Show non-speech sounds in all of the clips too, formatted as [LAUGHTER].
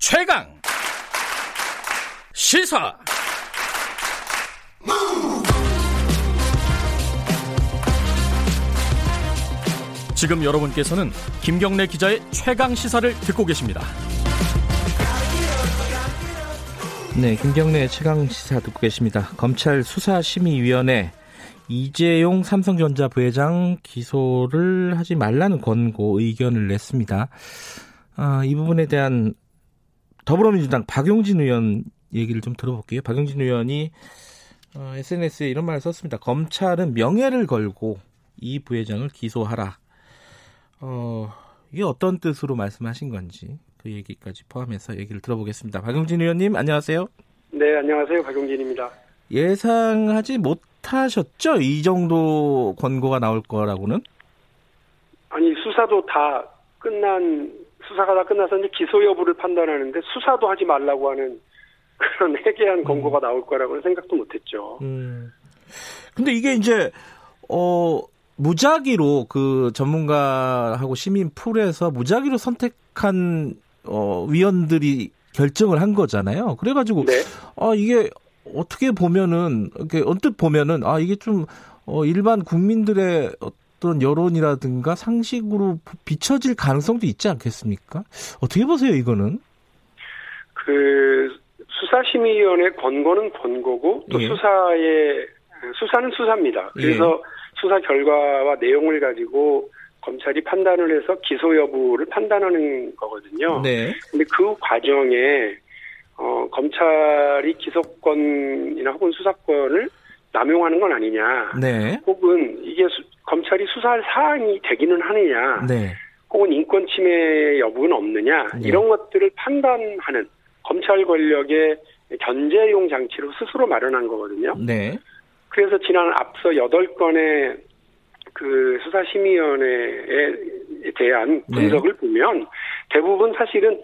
최강 시사 지금 여러분께서는 김경래 기자의 최강 시사를 듣고 계십니다. 네, 김경래 최강 시사 듣고 계십니다. 검찰 수사심의위원회 이재용 삼성전자 부회장 기소를 하지 말라는 권고 의견을 냈습니다. 아, 이 부분에 대한 더불어민주당 박용진 의원 얘기를 좀 들어볼게요. 박용진 의원이 어, SNS에 이런 말을 썼습니다. 검찰은 명예를 걸고 이 부회장을 기소하라. 어, 이게 어떤 뜻으로 말씀하신 건지 그 얘기까지 포함해서 얘기를 들어보겠습니다. 박용진 의원님 안녕하세요. 네, 안녕하세요. 박용진입니다. 예상하지 못하셨죠? 이 정도 권고가 나올 거라고는? 아니, 수사도 다 끝난, 수사가 다 끝나서 이제 기소 여부를 판단하는데 수사도 하지 말라고 하는 그런 해괴한 권고가 음. 나올 거라고는 생각도 못 했죠. 음. 근데 이게 이제, 어, 무작위로 그 전문가하고 시민 풀에서 무작위로 선택한 어, 위원들이 결정을 한 거잖아요. 그래가지고 네. 아 이게 어떻게 보면은 이렇게 언뜻 보면은 아 이게 좀 어, 일반 국민들의 어떤 여론이라든가 상식으로 비춰질 가능성도 있지 않겠습니까? 어떻게 보세요 이거는? 그 수사심의위원회 권고는 권고고 또 예. 수사의 수사는 수사입니다. 그래서 예. 수사 결과와 내용을 가지고 검찰이 판단을 해서 기소 여부를 판단하는 거거든요. 네. 근데 그 과정에 어, 검찰이 기소권이나 혹은 수사권을 남용하는 건 아니냐. 네. 혹은 이게 수, 검찰이 수사할 사항이 되기는 하느냐. 네. 혹은 인권 침해 여부는 없느냐. 네. 이런 것들을 판단하는 검찰 권력의 견제용 장치로 스스로 마련한 거거든요. 네. 그래서 지난 앞서 8건의 그 수사심의위원회에 대한 네. 분석을 네. 보면 대부분 사실은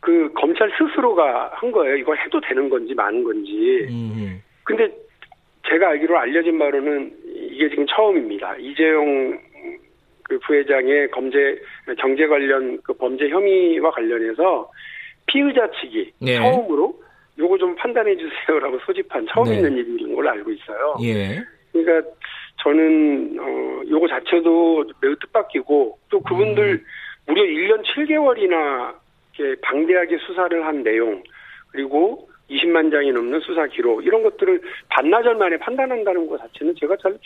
그 검찰 스스로가 한 거예요. 이거 해도 되는 건지 마는 건지. 음. 근데 제가 알기로 알려진 바로는 이게 지금 처음입니다. 이재용 그 부회장의 검제 경제 관련 그 범죄 혐의와 관련해서 피의자 측이 네. 처음으로 요거 좀 판단해 주세요라고 소집한 처음 네. 있는 일인 걸로 알고 있어요. 예. 그러니까 저는 어 요거 자체도 매우 뜻밖이고 또 그분들 음. 무려 1년 7개월이나 이렇게 방대하게 수사를 한 내용 그리고 20만 장이 넘는 수사 기록 이런 것들을 반나절 만에 판단한다는 것 자체는 제가 잘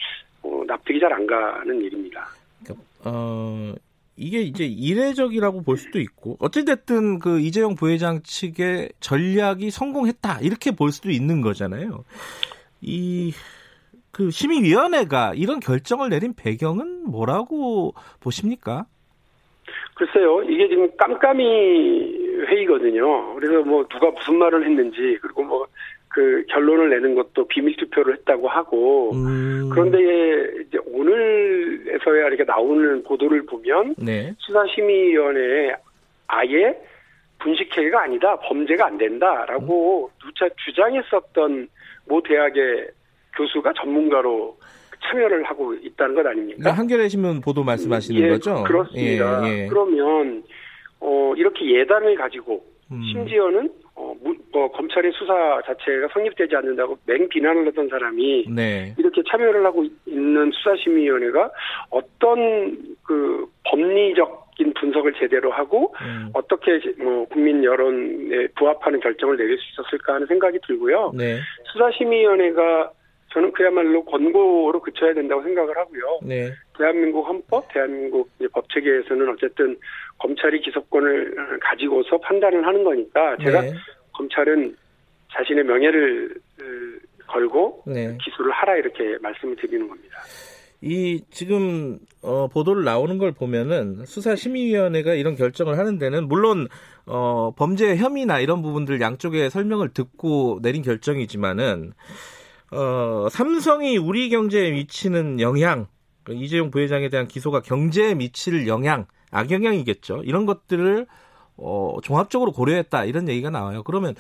어, 납득이 잘 안 가는 일입니다. 그러니까, 어, 이게 이제 이례적이라고 볼 수도 있고 어찌됐든 그 이재용 부회장 측의 전략이 성공했다 이렇게 볼 수도 있는 거잖아요. 이 그 심의위원회가 이런 결정을 내린 배경은 뭐라고 보십니까? 글쎄요, 이게 지금 깜깜이 회의거든요. 그래서 뭐 누가 무슨 말을 했는지 그리고 뭐 그 결론을 내는 것도 비밀 투표를 했다고 하고 음. 그런데 이제 오늘에서야 이렇게 나오는 보도를 보면 네. 수사심의위원회에 아예 분식회계가 아니다 범죄가 안 된다라고 음. 누차 주장했었던 모 대학의 교수가 전문가로 참여를 하고 있다는 것 아닙니까? 네, 한겨레 신문 보도 말씀하시는 예, 거죠? 그렇습니다. 예, 예. 그러면 어, 이렇게 예단을 가지고 음. 심지어는 어, 무, 뭐, 검찰의 수사 자체가 성립되지 않는다고 맹 비난을 했던 사람이 네. 이렇게 참여를 하고 있는 수사심의위원회가 어떤 그 법리적인 분석을 제대로 하고 음. 어떻게 뭐 국민 여론에 부합하는 결정을 내릴 수 있었을까 하는 생각이 들고요. 네. 수사심의위원회가 저는 그야말로 권고로 그쳐야 된다고 생각을 하고요. 네. 대한민국 헌법, 대한민국 법체계에서는 어쨌든 검찰이 기소권을 가지고서 판단을 하는 거니까 제가 네. 검찰은 자신의 명예를 걸고 네. 기소를 하라 이렇게 말씀을 드리는 겁니다. 이 지금 어, 보도를 나오는 걸 보면은 수사심의위원회가 이런 결정을 하는 데는 물론 어, 범죄 혐의나 이런 부분들 양쪽의 설명을 듣고 내린 결정이지만은 어, 삼성이 우리 경제에 미치는 영향, 그 이재용 부회장에 대한 기소가 경제에 미칠 영향, 악영향이겠죠. 이런 것들을 어, 종합적으로 고려했다 이런 얘기가 나와요. 그러면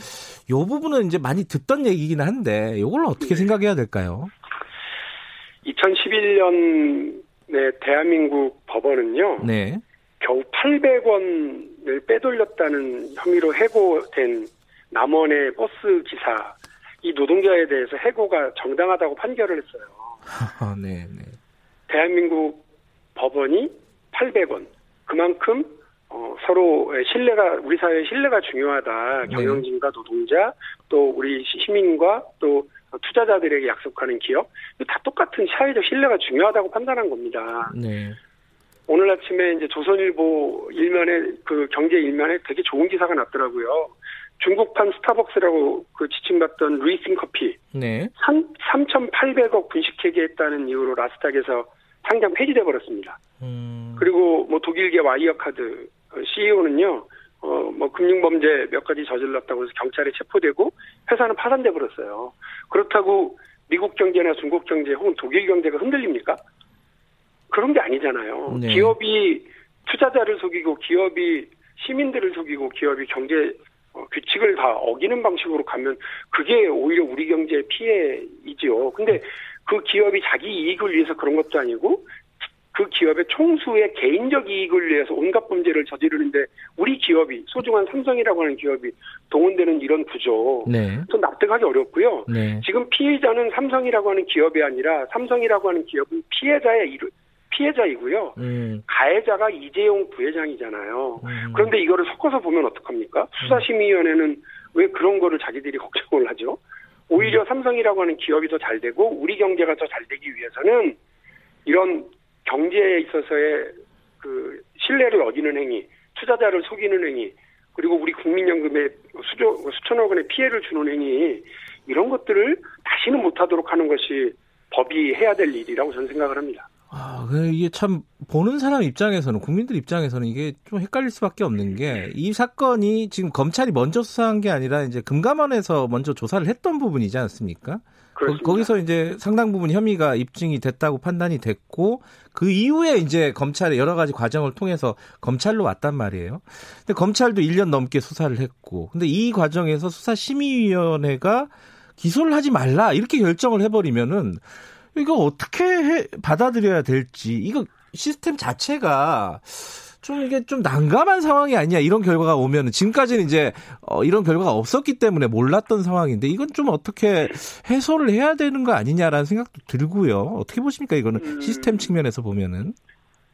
요 부분은 이제 많이 듣던 얘기긴 한데 이걸 어떻게 생각해야 될까요? 2011년에 대한민국 법원은요. 네. 겨우 800원 빼돌렸다는 혐의로 해고된 남원의 버스 기사 이 노동자에 대해서 해고가 정당하다고 판결을 했어요. 네, 네. 대한민국 법원이 800원. 그만큼 어, 서로 신뢰가 우리 사회의 신뢰가 중요하다. 네. 경영진과 노동자 또 우리 시민과 또 투자자들에게 약속하는 기업 다 똑같은 사회적 신뢰가 중요하다고 판단한 겁니다. 네. 오늘 아침에 이제 조선일보 일면에 그 경제 일면에 되게 좋은 기사가 났더라고요. 중국판 스타벅스라고 그 지칭받던 루이싱 커피. 네. 3, 3,800억 분식회계했다는 이유로 라스닥에서 상장 폐지돼 버렸습니다. 음. 그리고 뭐 독일계 와이어 카드 CEO는요. 어, 뭐 금융범죄 몇 가지 저질렀다고 해서 경찰에 체포되고 회사는 파산돼 버렸어요. 그렇다고 미국 경제나 중국 경제 혹은 독일 경제가 흔들립니까? 그런 게 아니잖아요. 네. 기업이 투자자를 속이고 기업이 시민들을 속이고 기업이 경제 어, 규칙을 다 어기는 방식으로 가면 그게 오히려 우리 경제의 피해이지요. 근데 그 기업이 자기 이익을 위해서 그런 것도 아니고 그 기업의 총수의 개인적 이익을 위해서 온갖 범죄를 저지르는데 우리 기업이 소중한 삼성이라고 하는 기업이 동원되는 이런 구조 네. 좀 납득하기 어렵고요. 네. 지금 피해자는 삼성이라고 하는 기업이 아니라 삼성이라고 하는 기업은 피해자의 이름 피해자이고요. 음. 가해자가 이재용 부회장이잖아요. 음. 그런데 이거를 섞어서 보면 어떡합니까? 수사심의위원회는 왜 그런 거를 자기들이 [LAUGHS] 걱정을 하죠? 오히려 음. 삼성이라고 하는 기업이 더 잘 되고 우리 경제가 더 잘 되기 위해서는 이런 경제에 있어서의 그 신뢰를 어기는 행위, 투자자를 속이는 행위, 그리고 우리 국민연금에 수조, 수천억 원의 피해를 주는 행위, 이런 것들을 다시는 못하도록 하는 것이 법이 해야 될 일이라고 저는 생각을 합니다. 아, 그 이게 참 보는 사람 입장에서는 국민들 입장에서는 이게 좀 헷갈릴 수밖에 없는 게 이 사건이 지금 검찰이 먼저 수사한 게 아니라 이제 금감원에서 먼저 조사를 했던 부분이지 않습니까? 그렇습니다. 거기서 이제 상당 부분 혐의가 입증이 됐다고 판단이 됐고 그 이후에 이제 검찰의 여러 가지 과정을 통해서 검찰로 왔단 말이에요. 근데 검찰도 1년 넘게 수사를 했고 근데 이 과정에서 수사심의위원회가 기소를 하지 말라 이렇게 결정을 해버리면은 이거 어떻게 해, 받아들여야 될지. 이거 시스템 자체가 좀 이게 좀 난감한 상황이 아니냐 이런 결과가 오면 지금까지는 이제 어, 이런 결과가 없었기 때문에 몰랐던 상황인데 이건 좀 어떻게 해소를 해야 되는 거 아니냐라는 생각도 들고요. 어떻게 보십니까 이거는? 음, 시스템 측면에서 보면은.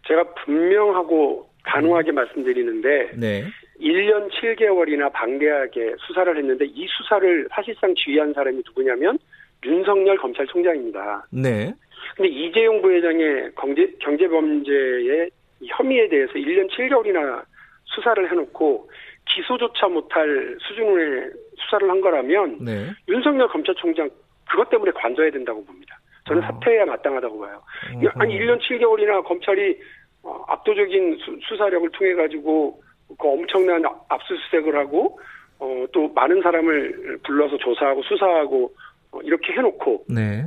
제가 분명하고 단호하게 말씀드리는데 네. 1년 7개월이나 방대하게 수사를 했는데 이 수사를 사실상 지휘한 사람이 누구냐면 윤석열 검찰총장입니다. 네. 근데 이재용 부회장의 경제, 경제범죄의 혐의에 대해서 1년 7개월이나 수사를 해놓고 기소조차 못할 수준의 수사를 한 거라면 네. 윤석열 검찰총장 그것 때문에 관둬야 된다고 봅니다. 저는 아. 사퇴해야 마땅하다고 봐요. 어 아니 1년 7개월이나 검찰이 어, 압도적인 수, 사력을 통해 가지고 그 엄청난 압수수색을 하고 어, 또 많은 사람을 불러서 조사하고 수사하고 어, 이렇게 해놓고 네.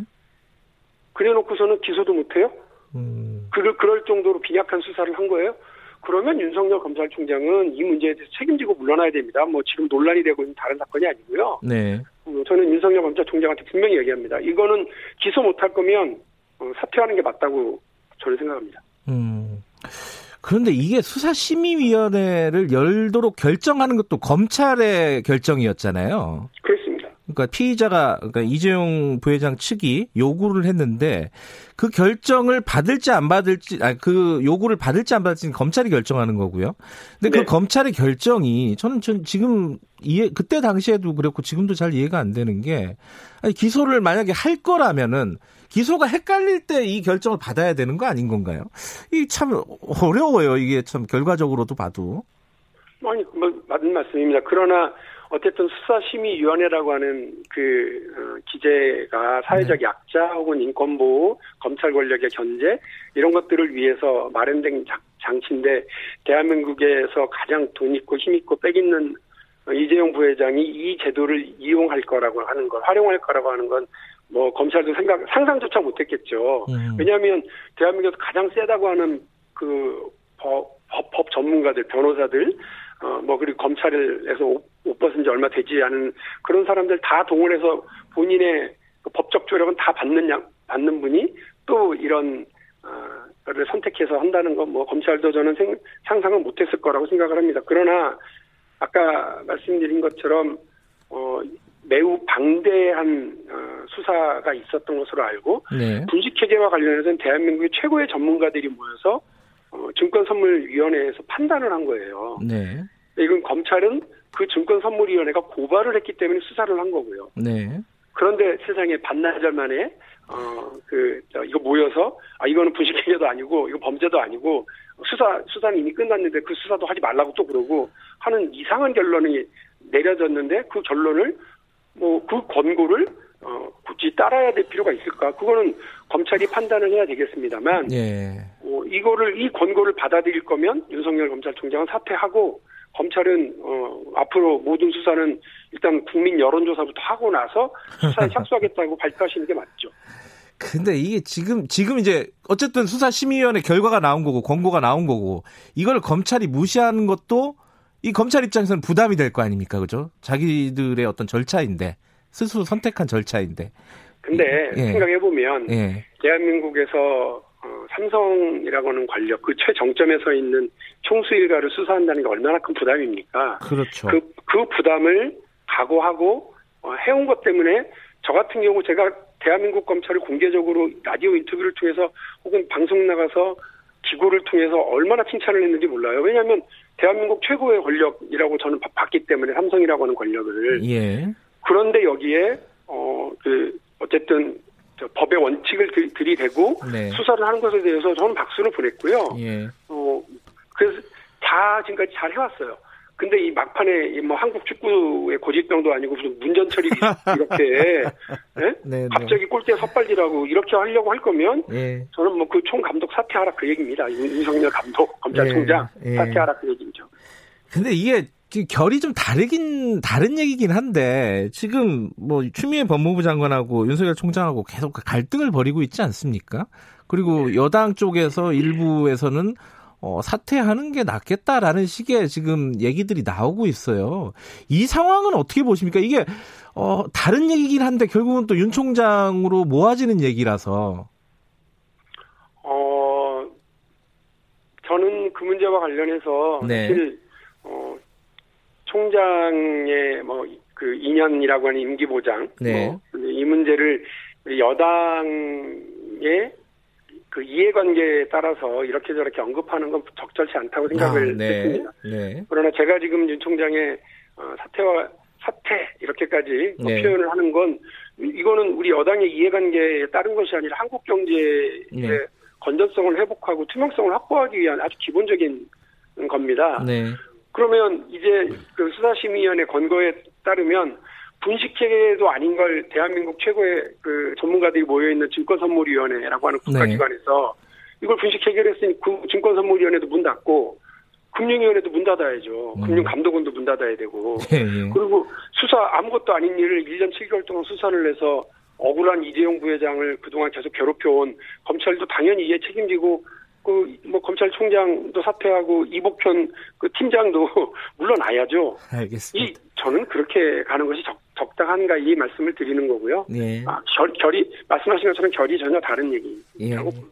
그래놓고서는 기소도 못해요? 음. 그럴, 그럴 정도로 빈약한 수사를 한 거예요? 그러면 윤석열 검찰총장은 이 문제에 대해서 책임지고 물러나야 됩니다. 뭐 지금 논란이 되고 있는 다른 사건이 아니고요. 네. 어, 저는 윤석열 검찰총장한테 분명히 얘기합니다. 이거는 기소 못할 거면 어, 사퇴하는 게 맞다고 저는 생각합니다. 음. 그런데 이게 수사심의위원회를 열도록 결정하는 것도 검찰의 결정이었잖아요. 그렇습니다. 그러니까 피의자가 그러니까 이재용 부회장 측이 요구를 했는데 그 결정을 받을지 안 받을지 아그 요구를 받을지 안 받을지는 검찰이 결정하는 거고요. 근데 그 네. 그 검찰의 결정이 저는 전 지금 이해 그때 당시에도 그랬고 지금도 잘 이해가 안 되는 게 아니 기소를 만약에 할 거라면은 기소가 헷갈릴 때 이 결정을 받아야 되는 거 아닌 건가요? 이 참 어려워요. 이게 참 결과적으로도 봐도. 아니 뭐 맞는 말씀입니다. 그러나 어쨌든 수사심의위원회라고 하는 그 어, 기재가 사회적 네. 약자 혹은 인권보호, 검찰 권력의 견제 이런 것들을 위해서 마련된 장치인데 대한민국에서 가장 돈 있고 힘 있고 빽 있는 이재용 부회장이 이 제도를 이용할 거라고 하는 것, 활용할 거라고 하는 건 뭐 검찰도 생각 상상조차 못했겠죠. 음. 왜냐하면 대한민국에서 가장 세다고 하는 그 법, 법, 법 전문가들, 변호사들 어, 뭐, 그리고 검찰에서 옷, 옷 벗은 지 얼마 되지 않은 그런 사람들 다 동원해서 본인의 그 법적 조력은 다 받는 양, 받는 분이 또 이런, 어, 선택해서 한다는 건 뭐 검찰도 저는 생, 상상은 못 했을 거라고 생각을 합니다. 그러나 아까 말씀드린 것처럼 어, 매우 방대한 어, 수사가 있었던 것으로 알고 네. 분식 회계와 관련해서는 대한민국의 최고의 전문가들이 모여서 어, 증권선물위원회에서 판단을 한 거예요. 네. 이건 검찰은 그 증권선물위원회가 고발을 했기 때문에 수사를 한 거고요. 네. 그런데 세상에 반나절 만에 어그 이거 모여서 아 이거는 분식회계도 아니고 이거 범죄도 아니고 수사 수사는 이미 끝났는데 그 수사도 하지 말라고 또 그러고 하는 이상한 결론이 내려졌는데 그 결론을 뭐 그 권고를 어 굳이 따라야 될 필요가 있을까? 그거는 검찰이 판단을 해야 되겠습니다만 예. 어, 이거를 이 권고를 받아들일 거면 윤석열 검찰총장은 사퇴하고 검찰은 어, 앞으로 모든 수사는 일단 국민 여론조사부터 하고 나서 수사에 [LAUGHS] 착수하겠다고 발표하시는 게 맞죠. 근데 이게 지금 지금 이제 어쨌든 수사심의위원회 결과가 나온 거고 권고가 나온 거고 이걸 검찰이 무시하는 것도 이 검찰 입장에서는 부담이 될 거 아닙니까, 그죠? 자기들의 어떤 절차인데 스스로 선택한 절차인데. 근데 예. 생각해 보면 예. 대한민국에서 어, 삼성이라고 하는 권력 그 최정점에 서 있는 총수 일가를 수사한다는 게 얼마나 큰 부담입니까? 그렇죠. 그, 그 부담을 각오하고 어, 해온 것 때문에 저 같은 경우 제가 대한민국 검찰을 공개적으로 라디오 인터뷰를 통해서 혹은 방송 나가서 기고를 통해서 얼마나 칭찬을 했는지 몰라요. 왜냐하면 대한민국 최고의 권력이라고 저는 봤기 때문에 삼성이라고 하는 권력을. 예. 그런데 여기에 어 그 어쨌든 법의 원칙을 들이대고 네. 수사를 하는 것에 대해서 저는 박수를 보냈고요. 예. 어 그래서 다 지금까지 잘 해왔어요. 근데 이 막판에 뭐 한국 축구의 고집병도 아니고 무슨 문전철이 [LAUGHS] 이렇게 네? 네, 네? 갑자기 골대에 섣발질하고 이렇게 하려고 할 거면 네. 저는 뭐 그 총 감독 사퇴하라 그 얘기입니다. 윤석열 감독 검찰총장 네. 사퇴하라 그 얘기죠. 근데 이게 결이 좀 다르긴 다른 얘기긴 한데 지금 뭐 추미애 법무부 장관하고 윤석열 총장하고 계속 갈등을 벌이고 있지 않습니까? 그리고 네. 여당 쪽에서 일부에서는 어, 사퇴하는 게 낫겠다라는 식의 지금 얘기들이 나오고 있어요. 이 상황은 어떻게 보십니까? 이게 어, 다른 얘기긴 한데 결국은 또 윤 총장으로 모아지는 얘기라서. 어, 저는 그 문제와 관련해서 네. 사실 어, 총장의 뭐 그 2년이라고 하는 임기 보장 네. 뭐 이 문제를 여당의 그 이해관계에 따라서 이렇게 저렇게 언급하는 건 적절치 않다고 생각을 아, 네. 했습니다. 네. 그러나 제가 지금 윤 총장의 어, 사퇴와 사퇴 이렇게까지 네. 표현을 하는 건 이거는 우리 여당의 이해관계에 따른 것이 아니라 한국 경제의 네. 건전성을 회복하고 투명성을 확보하기 위한 아주 기본적인 겁니다. 네. 그러면 이제 그 수사심의위원회 권고에 따르면 분식회계도 아닌 걸 대한민국 최고의 그 전문가들이 모여있는 증권선물위원회라고 하는 국가기관에서 네. 이걸 분식회계를 했으니 그 증권선물위원회도 문 닫고 금융위원회도 문 닫아야죠. 음. 금융감독원도 문 닫아야 되고. 네, 네. 그리고 수사 아무것도 아닌 일을 1년 7개월 동안 수사를 해서 억울한 이재용 부회장을 그동안 계속 괴롭혀온 검찰도 당연히 이에 책임지고 그 뭐 검찰총장도 사퇴하고 이복현 그 팀장도 [LAUGHS] 물러나야죠. 알겠습니다. 이 저는 그렇게 가는 것이 적, 적당한가 이 말씀을 드리는 거고요. 네. 아, 결, 결이 말씀하신 것처럼 결이 전혀 다른 얘기라고 예.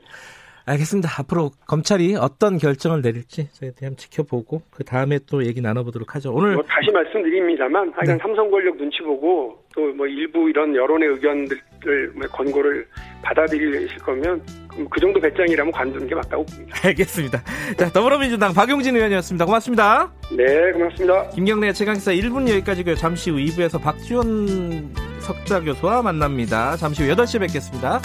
알겠습니다. 앞으로 검찰이 어떤 결정을 내릴지 저희 대한 지켜보고 그 다음에 또 얘기 나눠보도록 하죠. 오늘 뭐 다시 말씀드립니다만 하여간 네. 삼성 권력 눈치 보고 또 뭐 일부 이런 여론의 의견들 을뭐 권고를 받아들이실 거면 그 정도 배짱이라면 관두는 게 맞다고 봅니다. 알겠습니다. 자 더불어민주당 박용진 의원이었습니다. 고맙습니다. 네, 고맙습니다. 김경래 최강기사 1분 여기까지고요. 잠시 후 2부에서 박지원 석좌 교수와 만납니다. 잠시 후 8시에 뵙겠습니다.